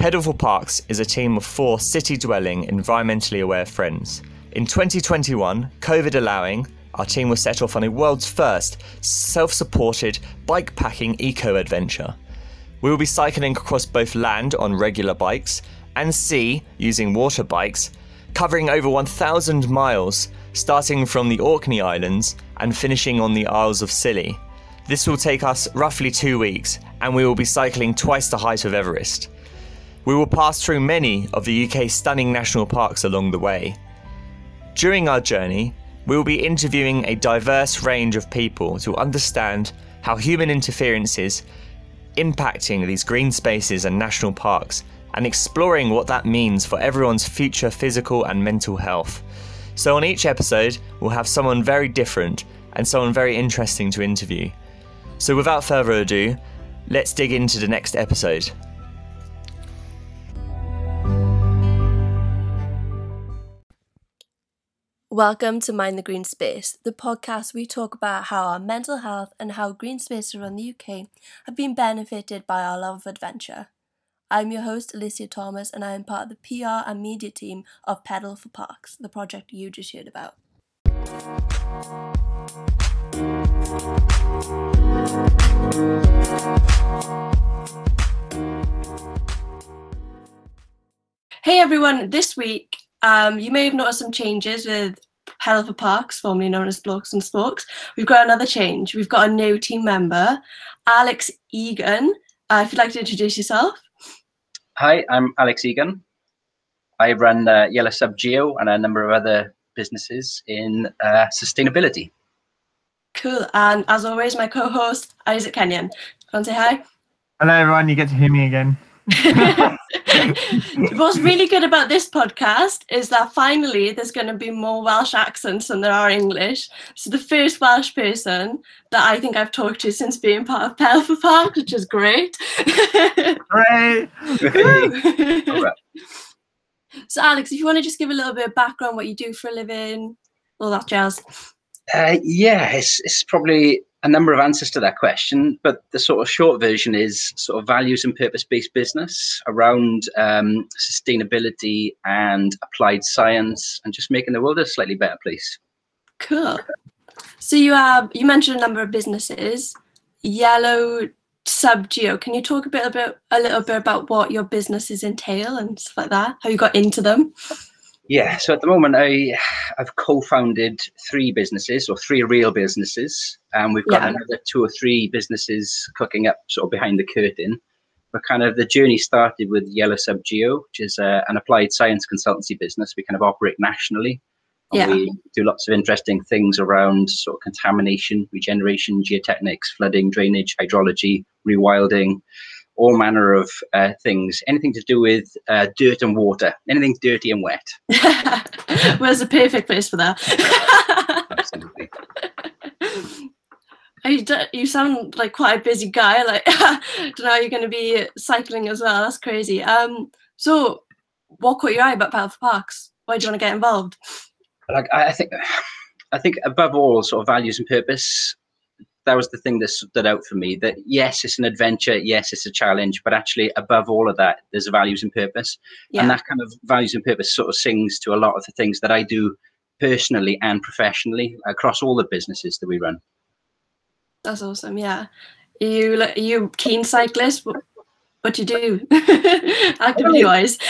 Pedal for Parks is a team of four city dwelling, environmentally aware friends. In 2021, COVID allowing, our team was set off on a world's first self supported bike packing eco adventure. We will be cycling across both land on regular bikes and sea using water bikes, covering over 1,000 miles, starting from the Orkney Islands and finishing on the Isles of Scilly. This will take us roughly two weeks, and we will be cycling twice the height of Everest. We will pass through many of the UK's stunning national parks along the way. During our journey, we will be interviewing a diverse range of people to understand how human interference is impacting these green spaces and national parks and exploring what that means for everyone's future physical and mental health. So, on each episode, we'll have someone very different and someone very interesting to interview. So, without further ado, let's dig into the next episode. Welcome to Mind the Green Space, the podcast we talk about how our mental health and how green spaces around the UK have been benefited by our love of adventure. I'm your host, Alicia Thomas, and I am part of the PR and media team of Pedal for Parks, the project you just heard about. Hey everyone, this week um, you may have noticed some changes with Pedal for Parks, formerly known as Blokes and Spokes. We've got another change. We've got a new team member, Alex Egan. Uh, if you'd like to introduce yourself. Hi, I'm Alex Egan. I run uh, Yellow Sub Geo and a number of other businesses in uh, sustainability. Cool. And as always, my co-host Isaac Kenyon. Come say hi. Hello, everyone. You get to hear me again. What's really good about this podcast is that finally there's going to be more Welsh accents than there are English. So the first Welsh person that I think I've talked to since being part of Pedal for Park, which is great. Hooray! so Alex, if you want to just give a little bit of background, what you do for a living, all that jazz. Uh, yeah, it's, it's probably a number of answers to that question, but the sort of short version is sort of values and purpose-based business around um, sustainability and applied science, and just making the world a slightly better place. Cool. So you have you mentioned a number of businesses. Yellow Sub Geo. Can you talk a bit about a little bit about what your businesses entail and stuff like that? How you got into them? Yeah, so at the moment, I I've co-founded three businesses or three real businesses, and we've got yeah. another two or three businesses cooking up sort of behind the curtain. But kind of the journey started with Yellow Sub Geo, which is uh, an applied science consultancy business. We kind of operate nationally. Yeah. We do lots of interesting things around sort of contamination, regeneration, geotechnics, flooding, drainage, hydrology, rewilding, all manner of uh, things, anything to do with uh, dirt and water, anything dirty and wet. Where's the perfect place for that? Absolutely. You, you sound like quite a busy guy. Like, don't know you're going to be cycling as well. That's crazy. Um, so what caught your eye about Pedal for Parks? Why do you want to get involved? Like, I think, I think above all, sort of values and purpose that was the thing that stood out for me that yes it's an adventure yes it's a challenge but actually above all of that there's values and purpose yeah. and that kind of values and purpose sort of sings to a lot of the things that i do personally and professionally across all the businesses that we run that's awesome yeah are you are you keen cyclist what, what do you do activity wise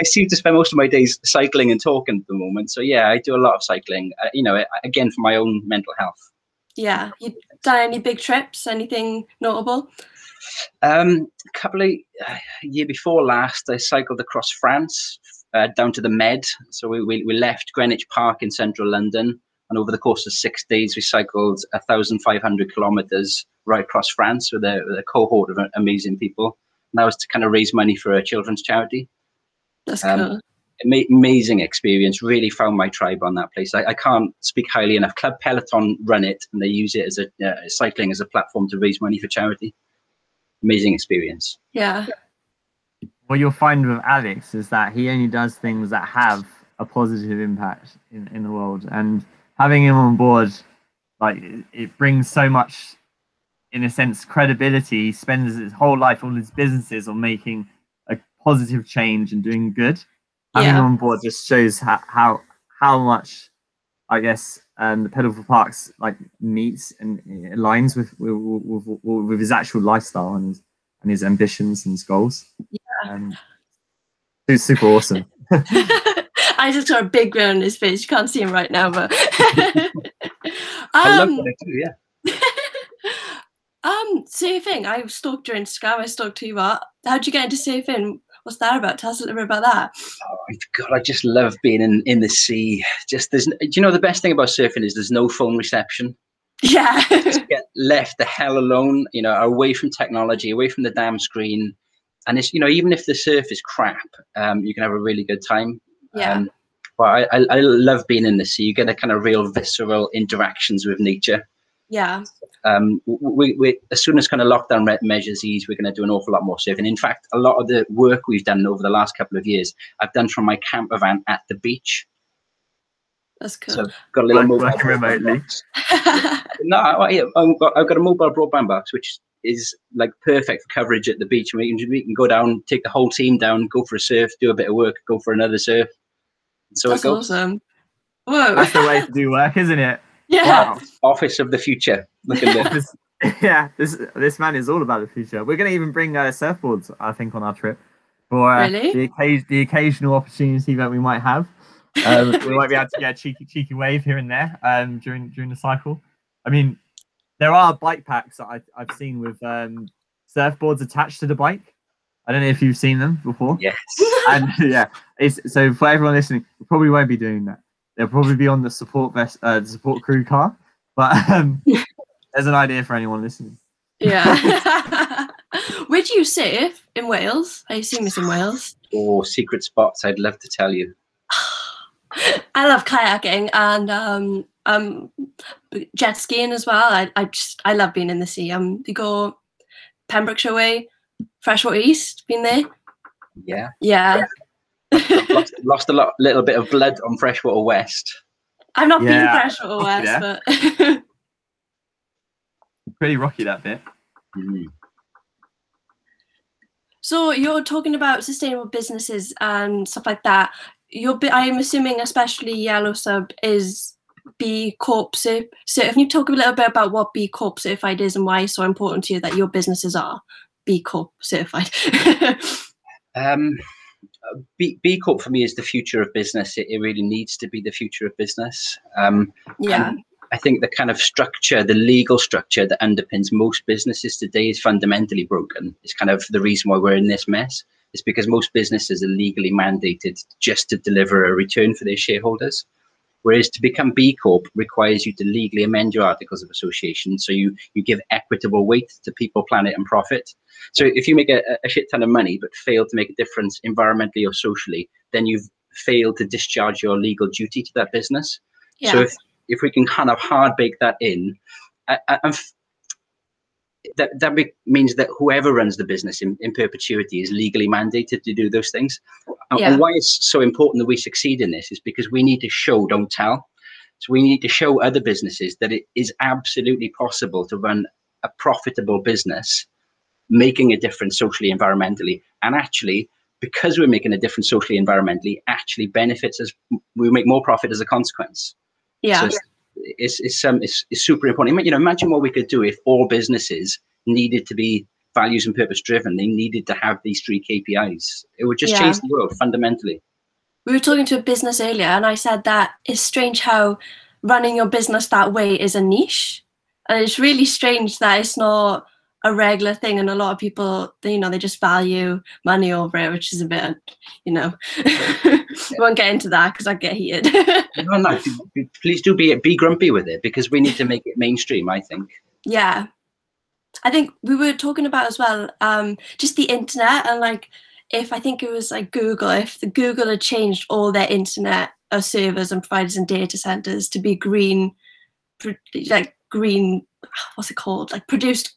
I seem to spend most of my days cycling and talking at the moment. So yeah, I do a lot of cycling. Uh, you know, again for my own mental health. Yeah, you done any big trips? Anything notable? Um, a couple of uh, year before last, I cycled across France uh, down to the Med. So we, we, we left Greenwich Park in central London, and over the course of six days, we cycled 1,500 kilometers right across France with a, with a cohort of amazing people. And that was to kind of raise money for a children's charity. That's um, cool amazing experience. Really found my tribe on that place. I, I, can't speak highly enough. Club Peloton run it, and they use it as a uh, cycling as a platform to raise money for charity. Amazing experience. Yeah. What you'll find with Alex is that he only does things that have a positive impact in, in the world, and having him on board, like it brings so much, in a sense, credibility. He spends his whole life, all his businesses, on making a positive change and doing good. Having Yeah. on board just shows how how, how much, I guess, um, the pedal for parks like meets and aligns with with, with, with, his actual lifestyle and his and his ambitions and his goals. Yeah. Um, it's super awesome. I just got a big grin on his face. You can't see him right now, but I love um, what I do, yeah. um, surfing. I stalked your Instagram. I stalked you. What? How'd you get into surfing? What's that about? Tell us a little bit about that. Oh, God, I just love being in, in the sea. Just there's, do you know, the best thing about surfing is there's no phone reception. Yeah. Just get left the hell alone, you know, away from technology, away from the damn screen. And it's, you know, even if the surf is crap, um, you can have a really good time. yeah. Um, but I, I, I love being in the sea. You get a kind of real visceral interactions with nature. Yeah. um, we, we, as soon as kind of lockdown re- measures ease, we're going to do an awful lot more surfing. In fact, a lot of the work we've done over the last couple of years, I've done from my camper van at the beach. That's cool. So I've got a little Work- mobile working broadband remotely. box. No, I, I've, got, I've got a mobile broadband box, which is like perfect for coverage at the beach. We can, we can go down, take the whole team down, go for a surf, do a bit of work, go for another surf. So That's it goes. awesome. Whoa. That's the way to do work, isn't it? Yeah. Wow. Office of the future. Look at this. this, yeah, this this man is all about the future. We're going to even bring uh, surfboards, I think, on our trip for uh, Really? the, occasion, the occasional opportunity that we might have. Um, we might be able to get a cheeky cheeky wave here and there um, during during the cycle. I mean, there are bike packs that I, I've seen with um, surfboards attached to the bike. I don't know if you've seen them before. Yes. And yeah, it's so for everyone listening, we probably won't be doing that. They'll probably be on the support vest, uh, the support crew car. But um, there's an idea for anyone listening. yeah. Where do you surf in Wales? I assume it's in Wales. Or secret spots, I'd love to tell you. I love kayaking and um um jet skiing as well. I, I just I love being in the sea. Um we go Pembrokeshire way, Freshwater East, been there? Yeah. Yeah. lost, lost a lot, little bit of blood on Freshwater West. I've not been Yeah, Freshwater West, there. but Pretty rocky that bit. Mm. so you're talking about sustainable businesses and stuff like that. You're I'm assuming especially Yellow Sub is B Corp cert. So if you talk a little bit about what B Corp certified is and why it's so important to you that your businesses are B Corp certified. Um, B, B Corp for me is the future of business. It, it really needs to be the future of business. Um, yeah. I think the kind of structure, the legal structure that underpins most businesses today is fundamentally broken. It's kind of the reason why we're in this mess. It's because most businesses are legally mandated just to deliver a return for their shareholders. Whereas to become B Corp requires you to legally amend your articles of association. So you, you give equitable weight to people, planet, and profit. So if you make a, a shit ton of money but fail to make a difference environmentally or socially, then you've failed to discharge your legal duty to that business. Yeah. So if, if we can kind of hard bake that in, I, I, I'm f- that that be, means that whoever runs the business in, in perpetuity is legally mandated to do those things. And, Yeah. and why it's so important that we succeed in this is because we need to show, don't tell. So we need to show other businesses that it is absolutely possible to run a profitable business, making a difference socially, environmentally, and actually. Because we're making a difference socially, environmentally, actually benefits us. We make more profit as a consequence. yeah. So it's, it's, it's, um, it's, it's super important. You know, imagine what we could do if all businesses needed to be values and purpose driven. They needed to have these three KPIs. It would just Yeah. change the world fundamentally. we were talking to a business earlier and I said that it's strange how running your business that way is a niche. And it's really strange that it's not a regular thing and a lot of people you know they just value money over it which is a bit you know we won't get into that because i get heated no, no, please do be be grumpy with it because we need to make it mainstream. I think. yeah i think we were talking about as well um just the internet and like if i think it was like google if the google had changed all their internet uh, servers and providers and data centers to be green like green what's it called like produced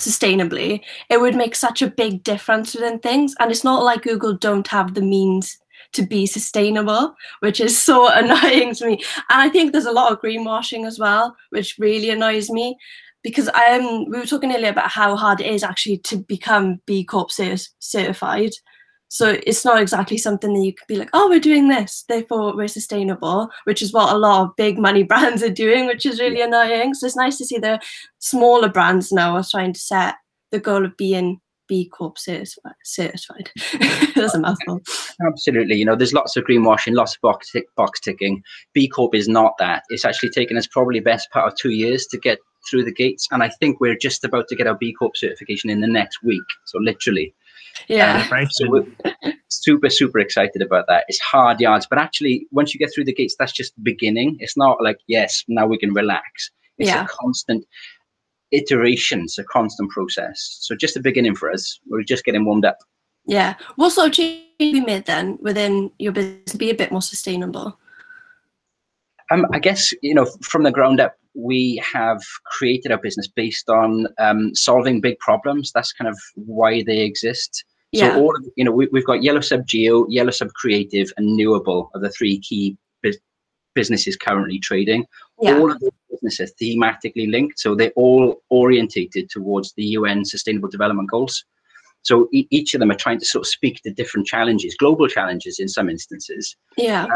sustainably it would make such a big difference within things. And it's not like google don't have the means to be sustainable which is so annoying to me. And i think there's a lot of greenwashing as well which really annoys me. Because um we were talking earlier about how hard it is actually to become b corp cer- certified So it's not exactly something that you could be like, oh, we're doing this, therefore we're sustainable, which is what a lot of big money brands are doing, which is really annoying. So it's nice to see the smaller brands now are trying to set the goal of being B Corp certified. certified. That's a mouthful. Absolutely. You know, there's lots of greenwashing, lots of box, tick, box ticking. B Corp is not that. It's actually taken us probably best part of two years to get through the gates. And I think we're just about to get our B Corp certification in the next week. So literally. Yeah. Um, so we're super, super excited about that. It's hard yards, but actually, once you get through the gates, that's just beginning. It's not like, yes, now we can relax. It's Yeah. a constant iterations, a constant process. So just the beginning for us. We're just getting warmed up. Yeah. What sort of change have you made then within your business to be a bit more sustainable? Um, I guess you know from the ground up, we have created our business based on um, solving big problems. That's kind of why they exist. Yeah. So all of, you know, we, we've got Yellow Sub Geo, Yellow Sub Creative, and Newable are the three key bus- businesses currently trading. Yeah. All of those businesses are thematically linked, so they're all orientated towards the UN Sustainable Development Goals. So e- each of them are trying to sort of speak to different challenges, global challenges in some instances Yeah.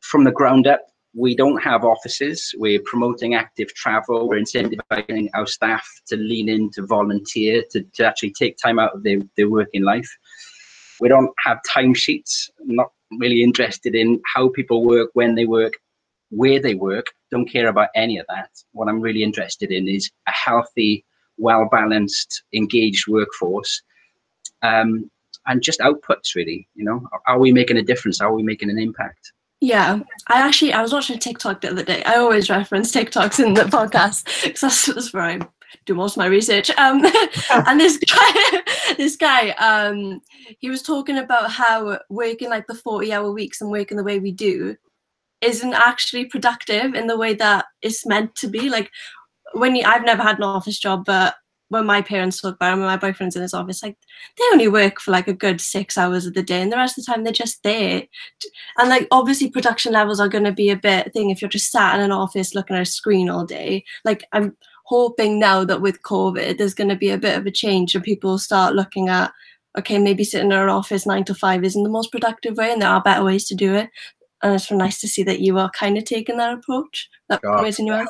from the ground up. We don't have offices. We're promoting active travel. We're incentivizing our staff to lean in, to volunteer, to, to actually take time out of their, their working life. We don't have timesheets. I'm not really interested in how people work, when they work, where they work. Don't care about any of that. What I'm really interested in is a healthy, well balanced, engaged workforce. Um, and just outputs, really. You know, are we making a difference? Are we making an impact? Yeah, I actually I was watching a TikTok the other day. I always reference TikToks in the podcast because that's, that's where I do most of my research. Um, and this guy, this guy, um, he was talking about how working like the forty-hour weeks and working the way we do isn't actually productive in the way that it's meant to be. Like when you, I've never had an office job, but when my parents talk about when my boyfriend's in his office, like they only work for like a good six hours of the day, and the rest of the time they're just there. And like obviously production levels are going to be a bit thing if you're just sat in an office looking at a screen all day. Like i'm hoping now that with covid there's going to be a bit of a change and people start looking at okay maybe sitting in an office nine to five isn't the most productive way and there are better ways to do it. And it's nice to see that you are kind of taking that approach. That Yeah. ways in your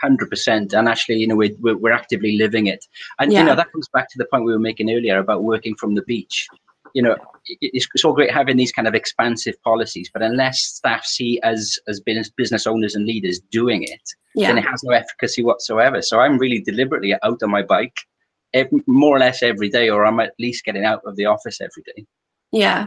Hundred percent, and actually, you know, we're, we're we're actively living it, and you know that comes back to the point we were making earlier about working from the beach. You know, it- it's, it's all great having these kind of expansive policies, but unless staff see as as business business owners and leaders doing it, then it has no efficacy whatsoever. So I'm really deliberately out on my bike, ev more or less every day, or I'm at least getting out of the office every day. Yeah.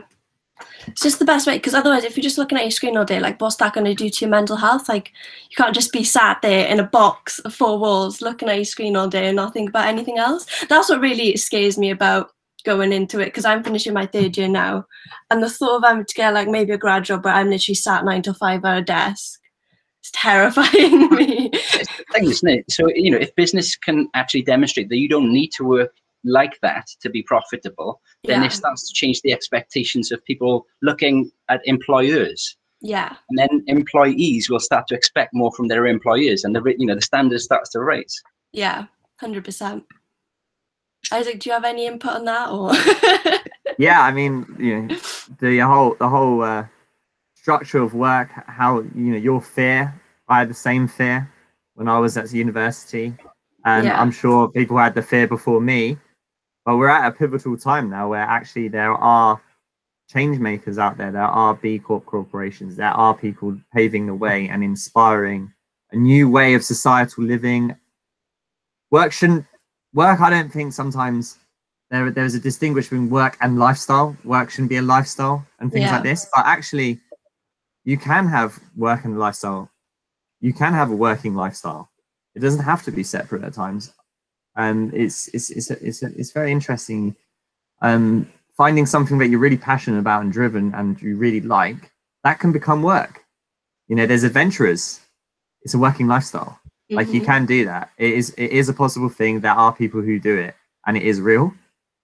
It's just the best way because otherwise, if you're just looking at your screen all day, like what's that going to do to your mental health? Like you can't just be sat there in a box of four walls looking at your screen all day and not think about anything else. That's what really scares me about going into it because I'm finishing my third year now, and the thought of having to get like maybe a grad job where I'm literally sat nine to five at a desk, it's terrifying me. Thing, isn't it? So you know, if business can actually demonstrate that you don't need to work like that to be profitable, then Yeah. it starts to change the expectations of people looking at employers. yeah. and then employees will start to expect more from their employers and the you know the standard starts to raise Yeah. Hundred percent. Isaac, do you have any input on that or? yeah i mean you know the whole the whole uh, structure of work how you know your fear i had the same fear when i was at university and Yeah. i'm sure people had the fear before me but we're at a pivotal time now where actually there are change makers out there there are b corp corporations there are people paving the way and inspiring a new way of societal living work shouldn't work i don't think sometimes there there's a distinguish between work and lifestyle. Work shouldn't be a lifestyle and things Yeah. like this. But actually, you can have work and lifestyle. You can have a working lifestyle. It doesn't have to be separate at times, and it's it's it's it's, it's very interesting. Um, finding something that you're really passionate about and driven and you really like that can become work. You know, there's adventurers. It's a working lifestyle like you Mhm. can do that it is it is a possible thing there are people who do it and it is real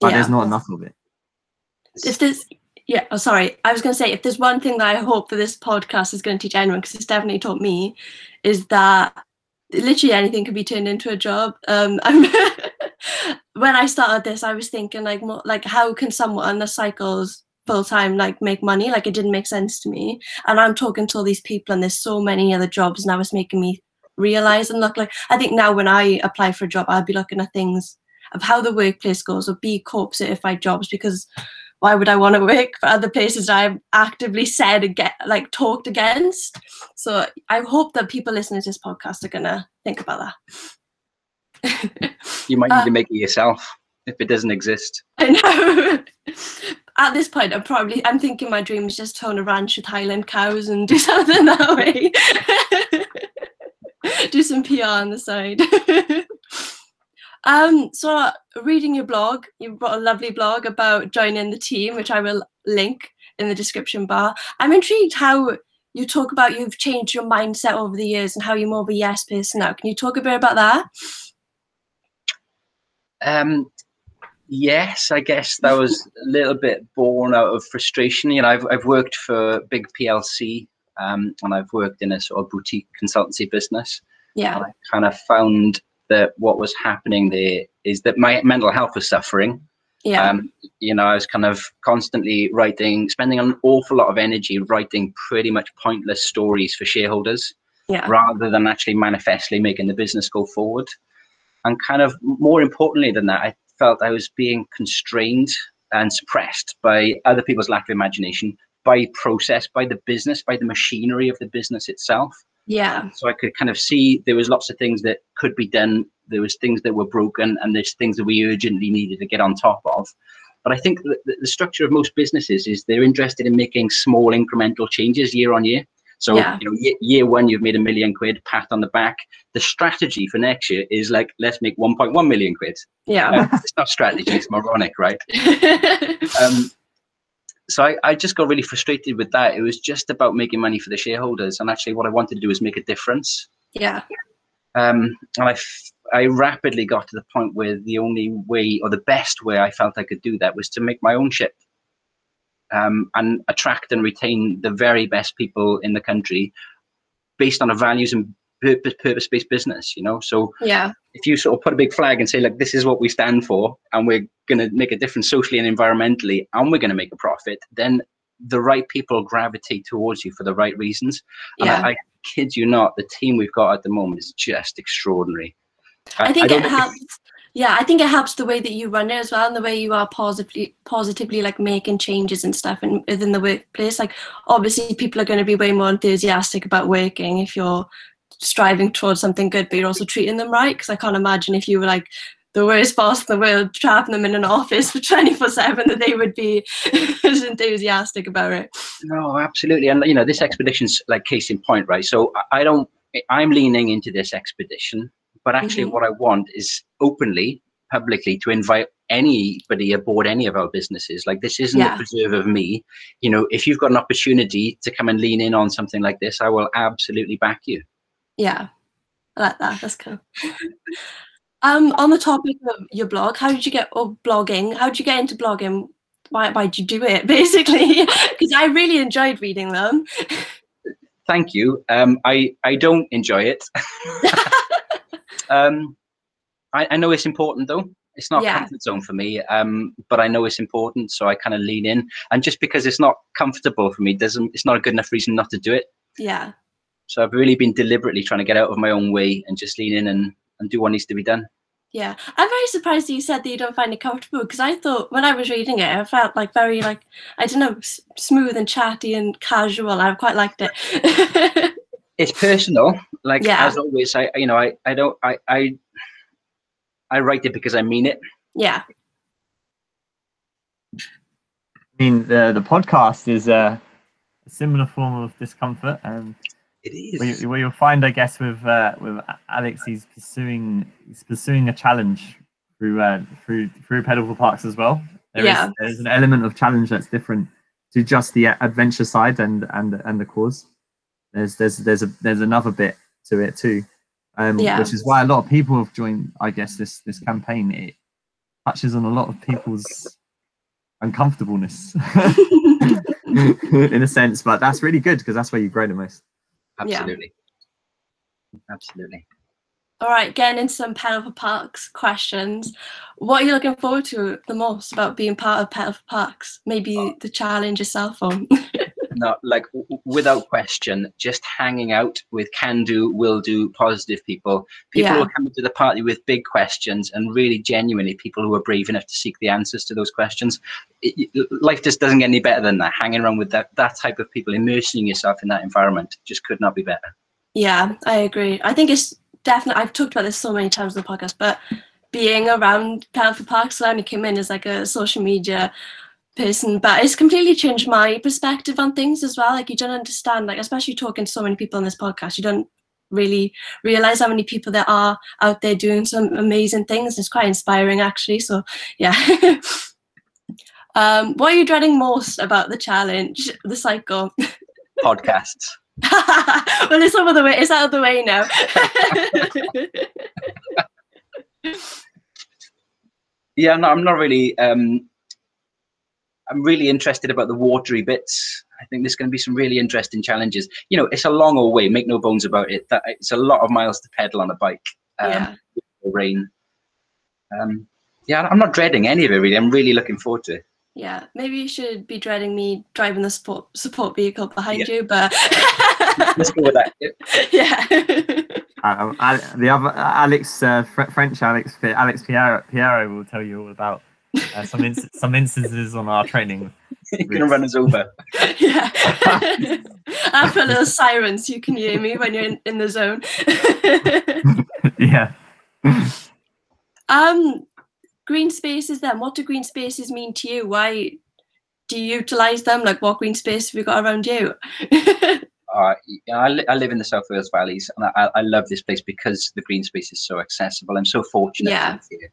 but there's not enough of it if there's yeah oh sorry i was going to say if there's one thing that i hope that this podcast is going to teach anyone because it's definitely taught me is that literally anything can be turned into a job um when I started this, I was thinking like, more, like how can someone that cycles full time like make money? Like it didn't make sense to me. And I'm talking to all these people, and there's so many other jobs, and that was making me realize and look like. I think now when I apply for a job, I'll be looking at things of how the workplace goes or B Corp certified jobs because why would I want to work for other places I've actively said and get like talked against? So I hope that people listening to this podcast are gonna think about that. you might need uh, to make it yourself if it doesn't exist. I know. At this point, I'm probably I'm thinking my dream is just to own a ranch with Highland cows and do something that way. do some PR on the side. Um, so reading your blog, you've got a lovely blog about joining the team, which I will link in the description bar. I'm intrigued how you talk about you've changed your mindset over the years and how you're more of a yes person now. Can you talk a bit about that? Um, yes, I guess that was a little bit born out of frustration. You know, I've I've worked for big PLC, um, and I've worked in a sort of boutique consultancy business. Yeah, I kind of found that what was happening there is that my mental health was suffering. Yeah. Um, you know, I was kind of constantly writing, spending an awful lot of energy writing pretty much pointless stories for shareholders yeah. rather than actually manifestly making the business go forward. And kind of more importantly than that, I felt I was being constrained and suppressed by other people's lack of imagination, by process, by the business, by the machinery of the business itself. Yeah. So I could kind of see there was lots of things that could be done. There was things that were broken, and there's things that we urgently needed to get on top of. But I think the, the structure of most businesses is they're interested in making small incremental changes year on year. So yeah. you know, year, year, one you've made a million quid, pat on the back. The strategy for next year is like let's make 1.1 million quid. Yeah, it's not strategy; it's moronic, right? um, so I, I just got really frustrated with that. It was just about making money for the shareholders, and actually, what I wanted to do was make a difference. Yeah. Um, and I, I rapidly got to the point where the only way, or the best way, I felt I could do that was to make my own ship, um, and attract and retain the very best people in the country, based on a values and purpose based business. You know, so yeah, if you sort of put a big flag and say like this is what we stand for and we're going to make a difference socially and environmentally and we're going to make a profit then the right people gravitate towards you for the right reasons and yeah. I, I kid you not the team we've got at the moment is just extraordinary i, I think I it helps yeah i think it helps the way that you run it as well and the way you are positively positively like making changes and stuff in, within the workplace like obviously people are going to be way more enthusiastic about working if you're striving towards something good, but you're also treating them right. Because I can't imagine if you were like the worst boss in the world, trapping them in an office for 24 7, that they would be as enthusiastic about it. No, absolutely. And, you know, this expedition's like case in point, right? So I don't, I'm leaning into this expedition, but actually, mm-hmm. what I want is openly, publicly to invite anybody aboard any of our businesses. Like this isn't yeah. a preserve of me. You know, if you've got an opportunity to come and lean in on something like this, I will absolutely back you. Yeah, I like that. That's cool. um, on the topic of your blog, how did you get or blogging? How did you get into blogging? Why why did you do it basically? Because I really enjoyed reading them. Thank you. Um, I I don't enjoy it. um, I, I know it's important though. It's not yeah. comfort zone for me, um, but I know it's important, so I kind of lean in. And just because it's not comfortable for me, doesn't it's not a good enough reason not to do it. Yeah. So I've really been deliberately trying to get out of my own way and just lean in and, and do what needs to be done. Yeah, I'm very surprised that you said that you don't find it comfortable because I thought when I was reading it, I felt like very like I don't know, s- smooth and chatty and casual. I quite liked it. it's personal, like yeah. as always. I you know I I don't I I I write it because I mean it. Yeah. I mean the the podcast is a, a similar form of discomfort and it is. Well, you, you'll find, I guess, with uh, with Alex, he's pursuing he's pursuing a challenge through uh, through through pedal for parks as well. There yeah. Is, there's an element of challenge that's different to just the adventure side and and and the cause. There's there's there's a there's another bit to it too, um, yeah. which is why a lot of people have joined. I guess this this campaign it touches on a lot of people's uncomfortableness in a sense, but that's really good because that's where you grow the most. Absolutely. Yeah. Absolutely. All right, getting into some Pedal for Parks questions. What are you looking forward to the most about being part of Pedal for Parks? Maybe oh. the challenge yourself on. no, like w- without question, just hanging out with can do, will do, positive people. People yeah. who are coming to the party with big questions and really genuinely people who are brave enough to seek the answers to those questions. It, life just doesn't get any better than that. Hanging around with that, that type of people, immersing yourself in that environment just could not be better. Yeah, I agree. I think it's definitely, I've talked about this so many times in the podcast, but being around Pedal Park, so I only came in as like a social media person, but it's completely changed my perspective on things as well. Like you don't understand, like especially talking to so many people on this podcast, you don't really realize how many people there are out there doing some amazing things. It's quite inspiring actually. So yeah. um, what are you dreading most about the challenge, the cycle? Podcasts. well, it's out of the way. It's out of the way now. yeah, no, I'm not really. Um, I'm really interested about the watery bits. I think there's going to be some really interesting challenges. You know, it's a long old way. Make no bones about it. That it's a lot of miles to pedal on a bike. Um, yeah. Rain. Um, yeah, I'm not dreading any of it really. I'm really looking forward to it. Yeah, maybe you should be dreading me driving the support support vehicle behind yeah. you, but let's go with that. Yeah. Uh, the other uh, Alex, uh, Fr- French Alex, Alex Piero, Piero will tell you all about uh, some ins- some instances on our training. You're gonna run us over. yeah. I put little sirens. So you can hear me when you're in, in the zone. yeah. Um, green spaces. Then, what do green spaces mean to you? Why do you utilize them? Like, what green space have you got around you? uh, I, li- I, live in the South Wales Valleys, and I, I, love this place because the green space is so accessible. I'm so fortunate yeah. here.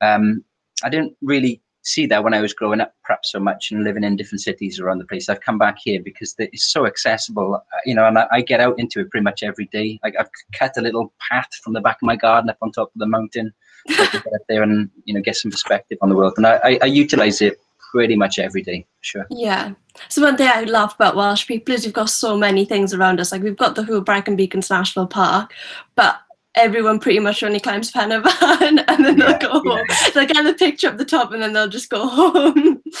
Um, I didn't really see that when I was growing up, perhaps so much, and living in different cities around the place. I've come back here because it's so accessible, uh, you know, and I, I, get out into it pretty much every day. Like I've cut a little path from the back of my garden up on top of the mountain, so get up there and you know get some perspective on the world. And I, I, I utilize it pretty much every day, sure. Yeah. So one thing I love about Welsh people is we've got so many things around us. Like we've got the Hwyl Brecon Beacons National Park, but everyone pretty much only climbs Fan and then they'll yeah, go home. Yeah. They'll get the picture up the top and then they'll just go home.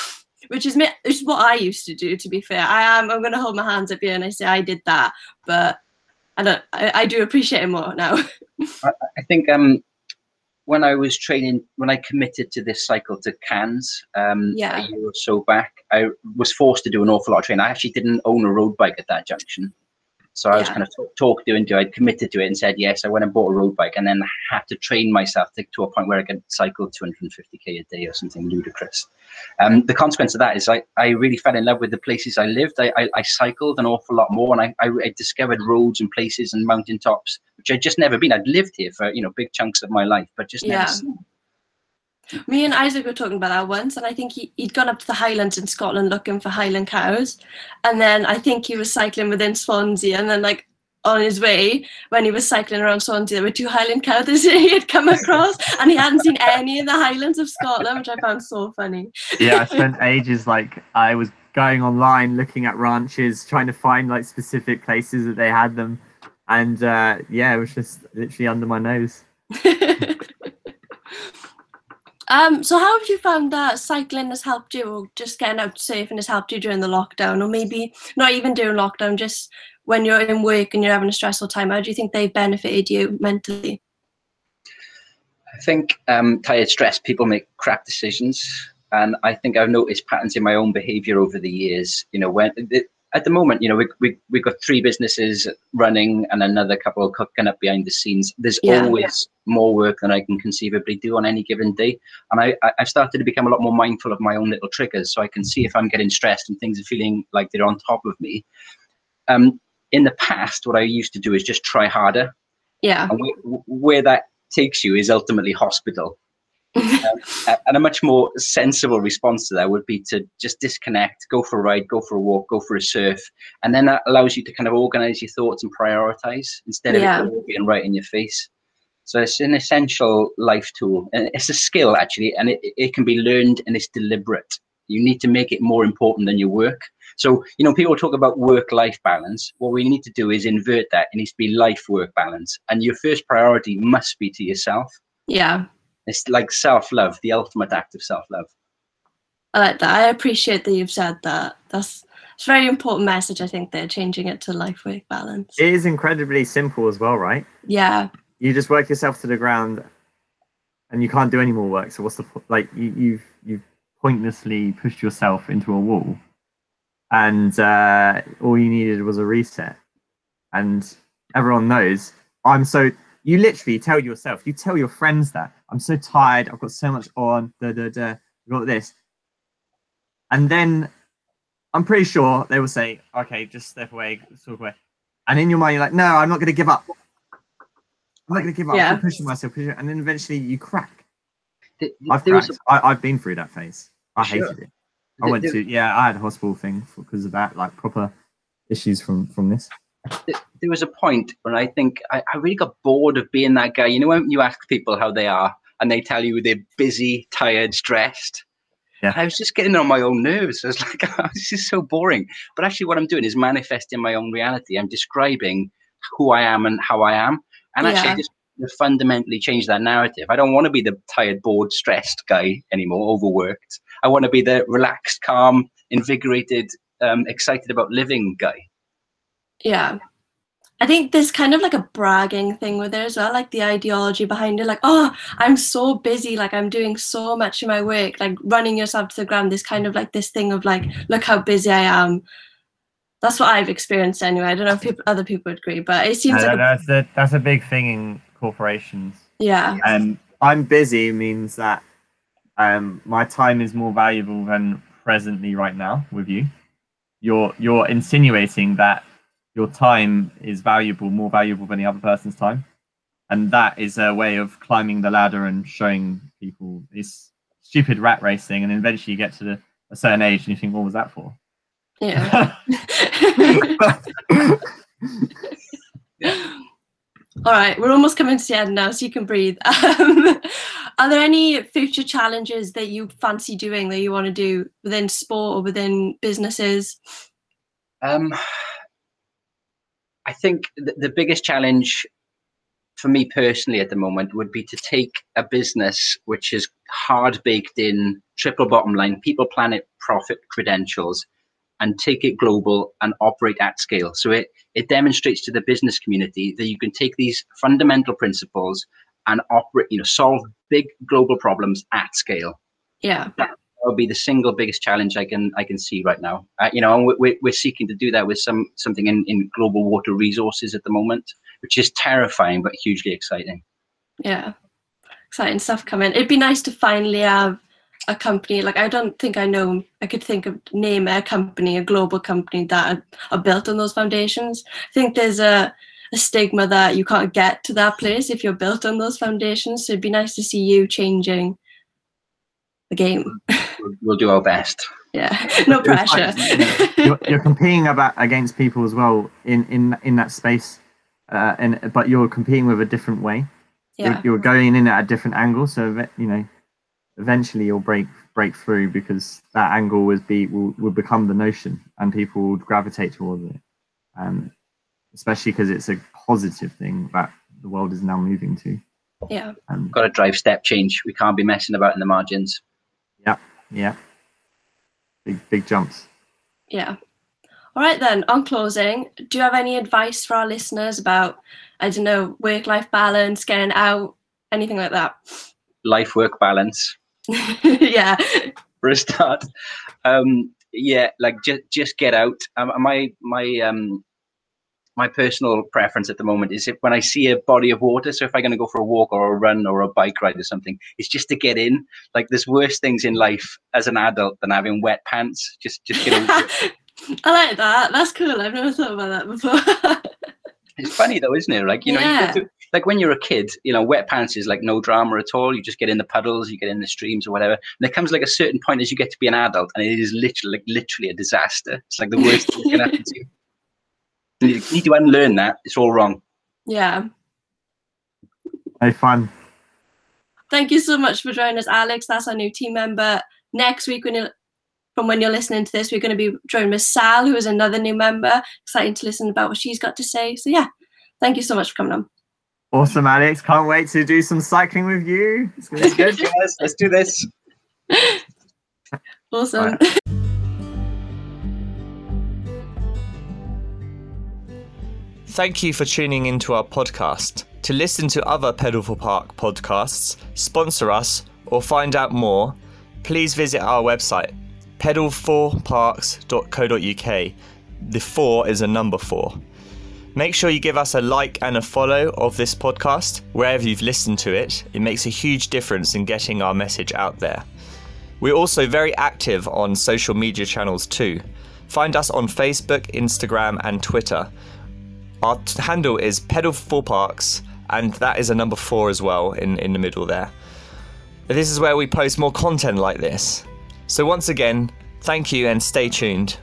which is which is what I used to do. To be fair, I am. I'm going to hold my hands up here and I say I did that, but I don't. I, I do appreciate it more now. I, I think um when I was training, when I committed to this cycle to Cannes um, yeah. a year or so back, I was forced to do an awful lot of training. I actually didn't own a road bike at that junction. So I yeah. was kind of talk, talk to into it. I committed to it and said yes. I went and bought a road bike and then had to train myself to, to a point where I could cycle 250k a day or something ludicrous. Um, the consequence of that is I, I really fell in love with the places I lived. I, I, I cycled an awful lot more and I, I, I, discovered roads and places and mountain tops, which I'd just never been. I'd lived here for, you know, big chunks of my life, but just never yeah. seen. Me and Isaac were talking about that once, and I think he, he'd gone up to the Highlands in Scotland looking for Highland cows. And then I think he was cycling within Swansea, and then, like, on his way, when he was cycling around Swansea, there were two Highland cows that he had come across, and he hadn't seen any in the Highlands of Scotland, which I found so funny. Yeah, I spent ages, like, I was going online looking at ranches, trying to find, like, specific places that they had them. And uh, yeah, it was just literally under my nose. Um, so how have you found that cycling has helped you or just getting out and has helped you during the lockdown or maybe not even during lockdown, just when you're in work and you're having a stressful time, how do you think they've benefited you mentally? I think um, tired, stressed people make crap decisions. And I think I've noticed patterns in my own behavior over the years. You know, when at the moment, you know, we, we, we've got three businesses running and another couple cooking up behind the scenes. There's yeah, always yeah. more work than I can conceivably do on any given day. And I, I've started to become a lot more mindful of my own little triggers so I can see if I'm getting stressed and things are feeling like they're on top of me. Um, in the past, what I used to do is just try harder. Yeah. And where, where that takes you is ultimately hospital um, and a much more sensible response to that would be to just disconnect, go for a ride, go for a walk, go for a surf, and then that allows you to kind of organize your thoughts and prioritize instead of yeah. it all being right in your face. So it's an essential life tool, and it's a skill actually, and it, it can be learned and it's deliberate. You need to make it more important than your work. So, you know, people talk about work life balance. What we need to do is invert that. It needs to be life work balance. And your first priority must be to yourself. Yeah. It's like self love, the ultimate act of self love. I like that. I appreciate that you've said that. That's it's a very important message. I think they're changing it to life work balance. It is incredibly simple as well, right? Yeah. You just work yourself to the ground, and you can't do any more work. So what's the po- like? You, you've you've pointlessly pushed yourself into a wall, and uh, all you needed was a reset. And everyone knows I'm so. You literally tell yourself, you tell your friends that I'm so tired. I've got so much on. Da da da. I've got this, and then I'm pretty sure they will say, "Okay, just step away, walk away." And in your mind, you're like, "No, I'm not going to give up. I'm not going to give up. Yeah. I'm pushing myself, pushing, and then eventually you crack. Th- I've there was cracked. I, I've been through that phase. I Sure. hated it. I Th- went to yeah. I had a hospital thing because of that, like proper issues from from this. Th- there was a point when I think I, I really got bored of being that guy. You know, when you ask people how they are and they tell you they're busy, tired, stressed. Yeah. I was just getting on my own nerves. I was like, oh, this is so boring. But actually, what I'm doing is manifesting my own reality. I'm describing who I am and how I am. And actually, Yeah. I just fundamentally change that narrative. I don't want to be the tired, bored, stressed guy anymore, overworked. I want to be the relaxed, calm, invigorated, um, excited about living guy. Yeah. I think there's kind of like a bragging thing with it as well, like the ideology behind it. Like, oh, I'm so busy, like I'm doing so much in my work, like running yourself to the ground. This kind of like this thing of like, look how busy I am. That's what I've experienced anyway. I don't know if people, other people would agree, but it seems like, a, that's a, that's a big thing in corporations. yeah, Um, I'm busy means that um, my time is more valuable than presently right now with you. You're you're insinuating that your time is valuable, more valuable than the other person's time, and that is a way of climbing the ladder and showing people this stupid rat racing. thing, and eventually you get to the, a certain age and you think, what was that for? yeah. All right, we're almost coming to the end now, so you can breathe. Um, are there any future challenges that you fancy doing that you want to do within sport or within businesses? Um, I think the, the biggest challenge for me personally at the moment would be to take a business which is hard baked in, triple bottom line, people, planet, profit credentials, and take it global and operate at scale. So it, it demonstrates to the business community that you can take these fundamental principles and operate, you know, solve big global problems at scale Yeah, that would be the single biggest challenge I can I can see right now. Uh, you know, and we're, we're seeking to do that with some something in, in global water resources at the moment, which is terrifying but hugely exciting. yeah. Exciting stuff coming. It'd be nice to finally have a company. Like I don't think I know. I could think of name a company, a global company that are, are built on those foundations. I think there's a a stigma that you can't get to that place if you're built on those foundations. So it'd be nice to see you changing the game. We'll, we'll do our best. Yeah, no pressure. like, you're, you're competing about against people as well in in in that space, uh, and but you're competing with a different way. yeah, You're, you're going in at a different angle, so you know, eventually you'll break break through because that angle will be will, will become the notion, and people will gravitate towards it. Um, especially because it's a positive thing that the world is now moving to. yeah. Um, Got to drive step change. We can't be messing about in the margins. Yeah, big big jumps. Yeah. All right then. On closing, do you have any advice for our listeners about I don't know work life balance, getting out, anything like that? Life work balance yeah. for a start. Um, yeah, like just just get out. Um, my my um my personal preference at the moment is if when I see a body of water. So if I'm going to go for a walk or a run or a bike ride or something, it's just to get in. Like there's worse things in life as an adult than having wet pants. Just just get over. I like that. That's cool. I've never thought about that before. It's funny though, isn't it? Like you know, Yeah. go to, like when you're a kid, you know, wet pants is like no drama at all. You just get in the puddles, you get in the streams or whatever. And there comes like a certain point as you get to be an adult, and it is literally like literally a disaster. It's like the worst thing that can happen to you. And You need to unlearn that. It's all wrong. yeah. Hey, fun. Thank you so much for joining us, Alex. That's our new team member. Next week, we're from when you're listening to this, we're going to be joined Miss Sal, who is another new member. Exciting to listen about what she's got to say. So yeah, thank you so much for coming on. Awesome, Alex. Can't wait to do some cycling with you. It's going to be good, guys. Let's do this. awesome. Thank you for tuning into our podcast. To listen to other Pedal for Park podcasts, sponsor us, or find out more, please visit our website, pedal4parks.co.uk. The 4 is a number 4. Make sure you give us a like and a follow of this podcast wherever you've listened to it. It makes a huge difference in getting our message out there. We're also very active on social media channels too. Find us on Facebook, Instagram, and Twitter. Our handle is pedal4parks, and that is a number 4 as well in, in the middle there. This is where we post more content like this. So, once again, thank you and stay tuned.